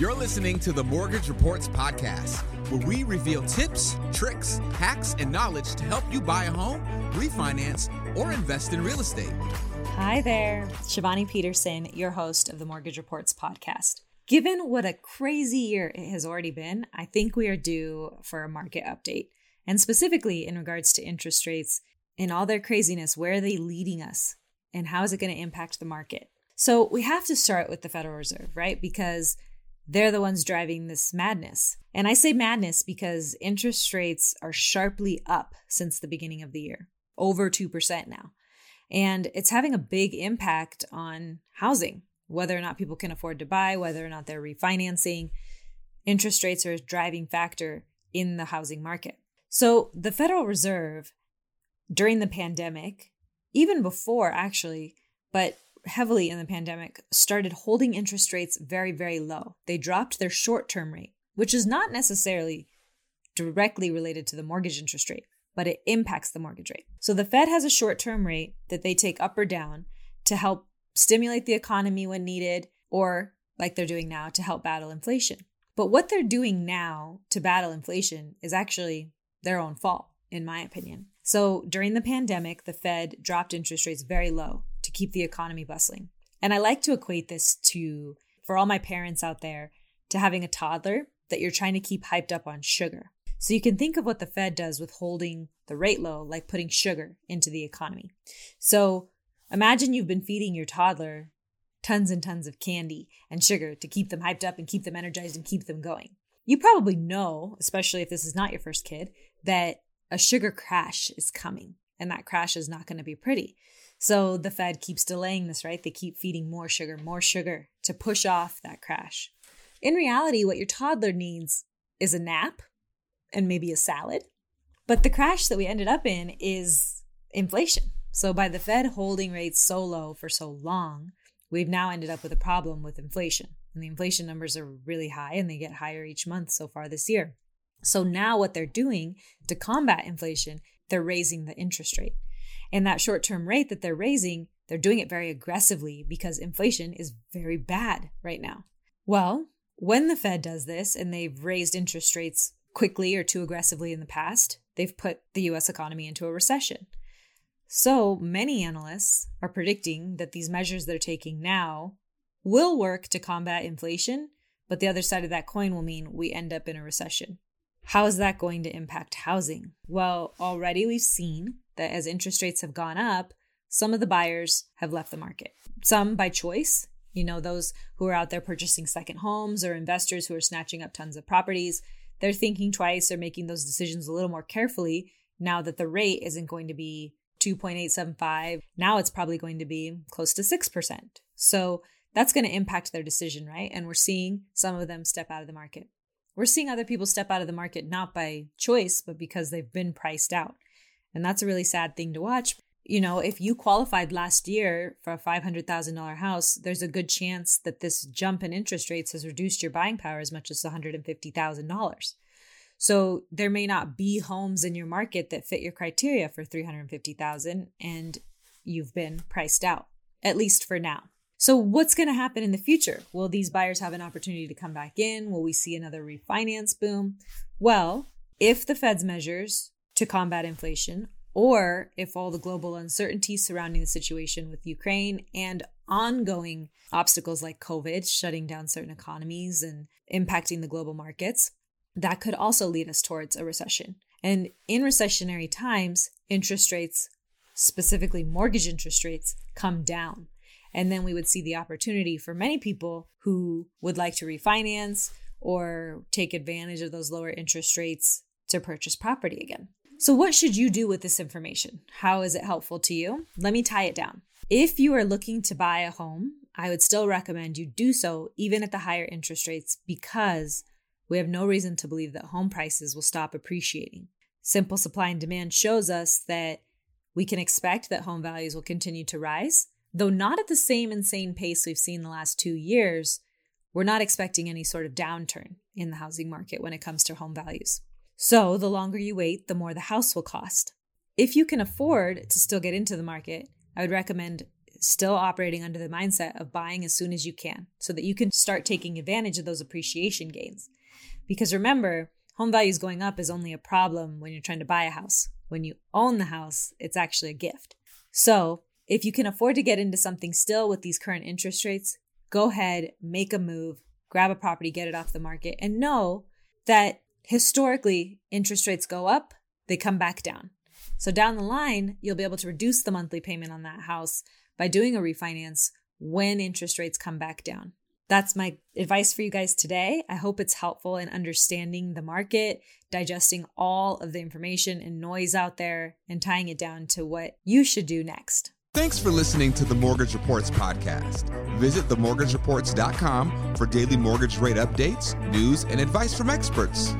You're listening to the Mortgage Reports Podcast, where we reveal tips, tricks, hacks, and knowledge to help you buy a home, refinance, or invest in real estate. Hi there, Shivani Peterson, your host of the Mortgage Reports Podcast. Given what a crazy year it has already been, I think we are due for a market update. And specifically in regards to interest rates in all their craziness, where are they leading us? And how is it going to impact the market? So we have to start with the Federal Reserve, right? Because they're the ones driving this madness. And I say madness because interest rates are sharply up since the beginning of the year, over 2% now. And it's having a big impact on housing, whether or not people can afford to buy, whether or not they're refinancing. Interest rates are a driving factor in the housing market. So the Federal Reserve, during the pandemic, even before actually, but heavily in the pandemic started holding interest rates very, very low. They dropped their short term rate, which is not necessarily directly related to the mortgage interest rate, but it impacts the mortgage rate. So the Fed has a short term rate that they take up or down to help stimulate the economy when needed, or like they're doing now to help battle inflation. But what they're doing now to battle inflation is actually their own fault, in my opinion. So during the pandemic, the Fed dropped interest rates very low to keep the economy bustling. And I like to equate this to, for all my parents out there, to having a toddler that you're trying to keep hyped up on sugar. So you can think of what the Fed does with holding the rate low, like putting sugar into the economy. So imagine you've been feeding your toddler tons and tons of candy and sugar to keep them hyped up and keep them energized and keep them going. You probably know, especially if this is not your first kid, that a sugar crash is coming and that crash is not going to be pretty. So the Fed keeps delaying this, right? They keep feeding more sugar, more sugar to push off that crash. In reality, what your toddler needs is a nap and maybe a salad. But the crash that we ended up in is inflation. So by the Fed holding rates so low for so long, we've now ended up with a problem with inflation. And the inflation numbers are really high and they get higher each month so far this year. So now what they're doing to combat inflation, they're raising the interest rate. And that short term rate that they're raising, they're doing it very aggressively because inflation is very bad right now. Well, when the Fed does this and they've raised interest rates quickly or too aggressively in the past, they've put the US economy into a recession. So many analysts are predicting that these measures they're taking now will work to combat inflation, but the other side of that coin will mean we end up in a recession. How is that going to impact housing? Well, already we've seen that as interest rates have gone up, some of the buyers have left the market. Some by choice, you know, those who are out there purchasing second homes or investors who are snatching up tons of properties, they're thinking twice, they're making those decisions a little more carefully now that the rate isn't going to be 2.875. Now it's probably going to be close to 6%. So that's going to impact their decision, right? And we're seeing some of them step out of the market. We're seeing other people step out of the market not by choice, but because they've been priced out. And that's a really sad thing to watch. You know, if you qualified last year for a $500,000 house, there's a good chance that this jump in interest rates has reduced your buying power as much as $150,000. So there may not be homes in your market that fit your criteria for 350,000 and you've been priced out at least for now. So what's going to happen in the future? Will these buyers have an opportunity to come back in? Will we see another refinance boom? Well, if the Fed's measures to combat inflation, or if all the global uncertainty surrounding the situation with Ukraine and ongoing obstacles like COVID shutting down certain economies and impacting the global markets, that could also lead us towards a recession. And in recessionary times, interest rates, specifically mortgage interest rates, come down. And then we would see the opportunity for many people who would like to refinance or take advantage of those lower interest rates to purchase property again. So, what should you do with this information? How is it helpful to you? Let me tie it down. If you are looking to buy a home, I would still recommend you do so even at the higher interest rates because we have no reason to believe that home prices will stop appreciating. Simple supply and demand shows us that we can expect that home values will continue to rise, though not at the same insane pace we've seen the last two years. We're not expecting any sort of downturn in the housing market when it comes to home values. So, the longer you wait, the more the house will cost. If you can afford to still get into the market, I would recommend still operating under the mindset of buying as soon as you can so that you can start taking advantage of those appreciation gains. Because remember, home values going up is only a problem when you're trying to buy a house. When you own the house, it's actually a gift. So, if you can afford to get into something still with these current interest rates, go ahead, make a move, grab a property, get it off the market, and know that historically interest rates go up, they come back down. So down the line, you'll be able to reduce the monthly payment on that house by doing a refinance when interest rates come back down. That's my advice for you guys today. I hope it's helpful in understanding the market, digesting all of the information and noise out there, and tying it down to what you should do next. Thanks for listening to the Mortgage Reports podcast. Visit themortgagereports.com for daily mortgage rate updates, news, and advice from experts.